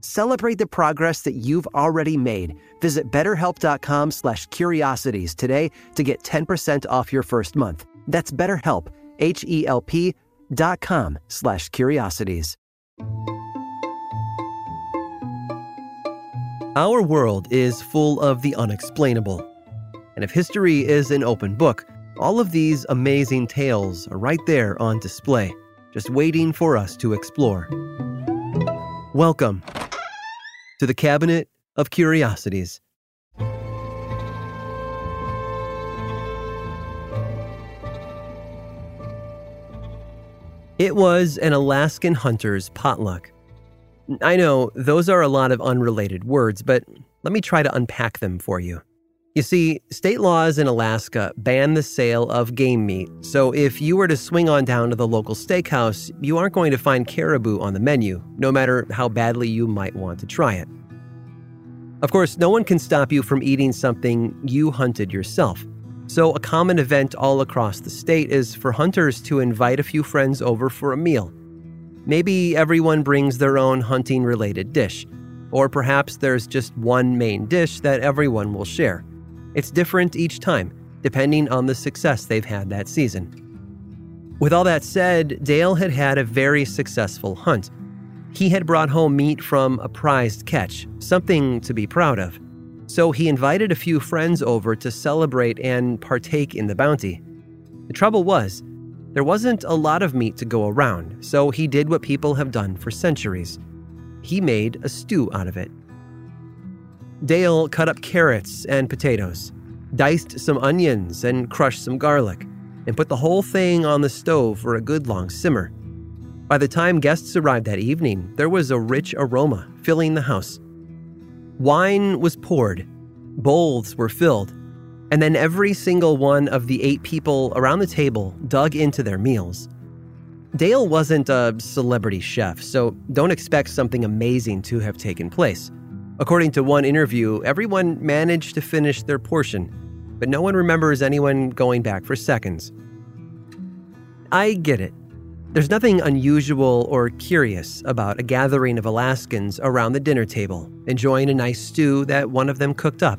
Celebrate the progress that you've already made. Visit betterhelp.com slash curiosities today to get 10% off your first month. That's betterhelp, H-E-L-P dot com slash curiosities. Our world is full of the unexplainable. And if history is an open book, all of these amazing tales are right there on display, just waiting for us to explore. Welcome to the Cabinet of Curiosities. It was an Alaskan hunter's potluck. I know those are a lot of unrelated words, but let me try to unpack them for you. You see, state laws in Alaska ban the sale of game meat, so if you were to swing on down to the local steakhouse, you aren't going to find caribou on the menu, no matter how badly you might want to try it. Of course, no one can stop you from eating something you hunted yourself. So, a common event all across the state is for hunters to invite a few friends over for a meal. Maybe everyone brings their own hunting related dish, or perhaps there's just one main dish that everyone will share. It's different each time, depending on the success they've had that season. With all that said, Dale had had a very successful hunt. He had brought home meat from a prized catch, something to be proud of. So he invited a few friends over to celebrate and partake in the bounty. The trouble was, there wasn't a lot of meat to go around, so he did what people have done for centuries. He made a stew out of it. Dale cut up carrots and potatoes, diced some onions and crushed some garlic, and put the whole thing on the stove for a good long simmer. By the time guests arrived that evening, there was a rich aroma filling the house. Wine was poured, bowls were filled, and then every single one of the eight people around the table dug into their meals. Dale wasn't a celebrity chef, so don't expect something amazing to have taken place. According to one interview, everyone managed to finish their portion, but no one remembers anyone going back for seconds. I get it. There's nothing unusual or curious about a gathering of Alaskans around the dinner table, enjoying a nice stew that one of them cooked up.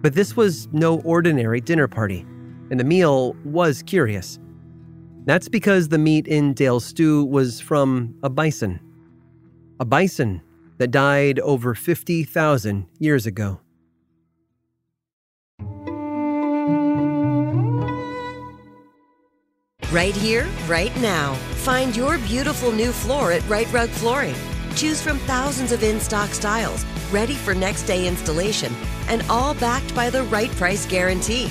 But this was no ordinary dinner party, and the meal was curious. That's because the meat in Dale's stew was from a bison. A bison that died over 50,000 years ago. Right here, right now. Find your beautiful new floor at Rite Rug Flooring. Choose from thousands of in stock styles, ready for next day installation, and all backed by the right price guarantee.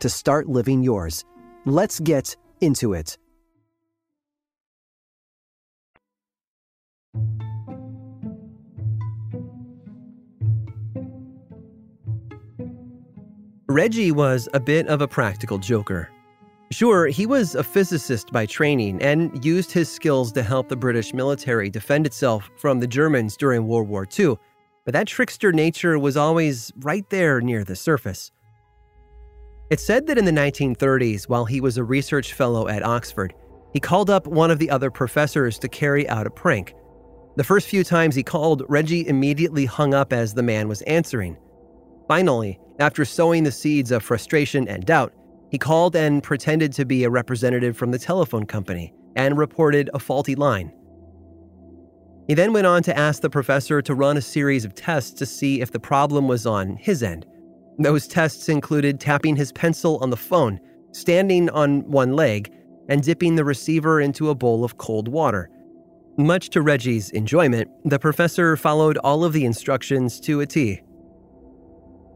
to start living yours. Let's get into it. Reggie was a bit of a practical joker. Sure, he was a physicist by training and used his skills to help the British military defend itself from the Germans during World War II, but that trickster nature was always right there near the surface. It's said that in the 1930s, while he was a research fellow at Oxford, he called up one of the other professors to carry out a prank. The first few times he called, Reggie immediately hung up as the man was answering. Finally, after sowing the seeds of frustration and doubt, he called and pretended to be a representative from the telephone company and reported a faulty line. He then went on to ask the professor to run a series of tests to see if the problem was on his end. Those tests included tapping his pencil on the phone, standing on one leg, and dipping the receiver into a bowl of cold water. Much to Reggie's enjoyment, the professor followed all of the instructions to a T.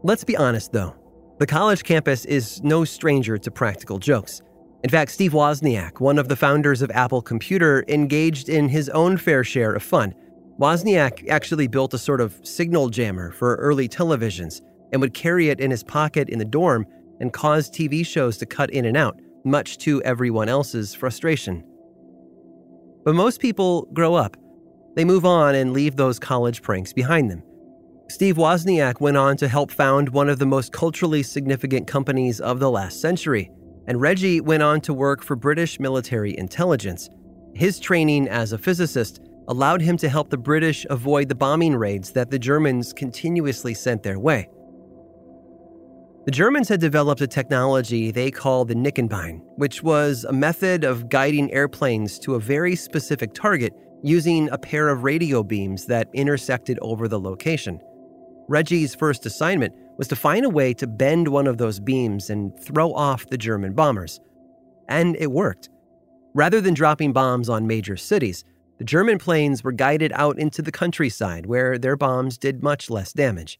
Let's be honest, though. The college campus is no stranger to practical jokes. In fact, Steve Wozniak, one of the founders of Apple Computer, engaged in his own fair share of fun. Wozniak actually built a sort of signal jammer for early televisions and would carry it in his pocket in the dorm and cause TV shows to cut in and out, much to everyone else's frustration. But most people grow up. They move on and leave those college pranks behind them. Steve Wozniak went on to help found one of the most culturally significant companies of the last century, and Reggie went on to work for British military intelligence. His training as a physicist allowed him to help the British avoid the bombing raids that the Germans continuously sent their way. The Germans had developed a technology they called the Knickebein, which was a method of guiding airplanes to a very specific target using a pair of radio beams that intersected over the location. Reggie's first assignment was to find a way to bend one of those beams and throw off the German bombers. And it worked. Rather than dropping bombs on major cities, the German planes were guided out into the countryside where their bombs did much less damage.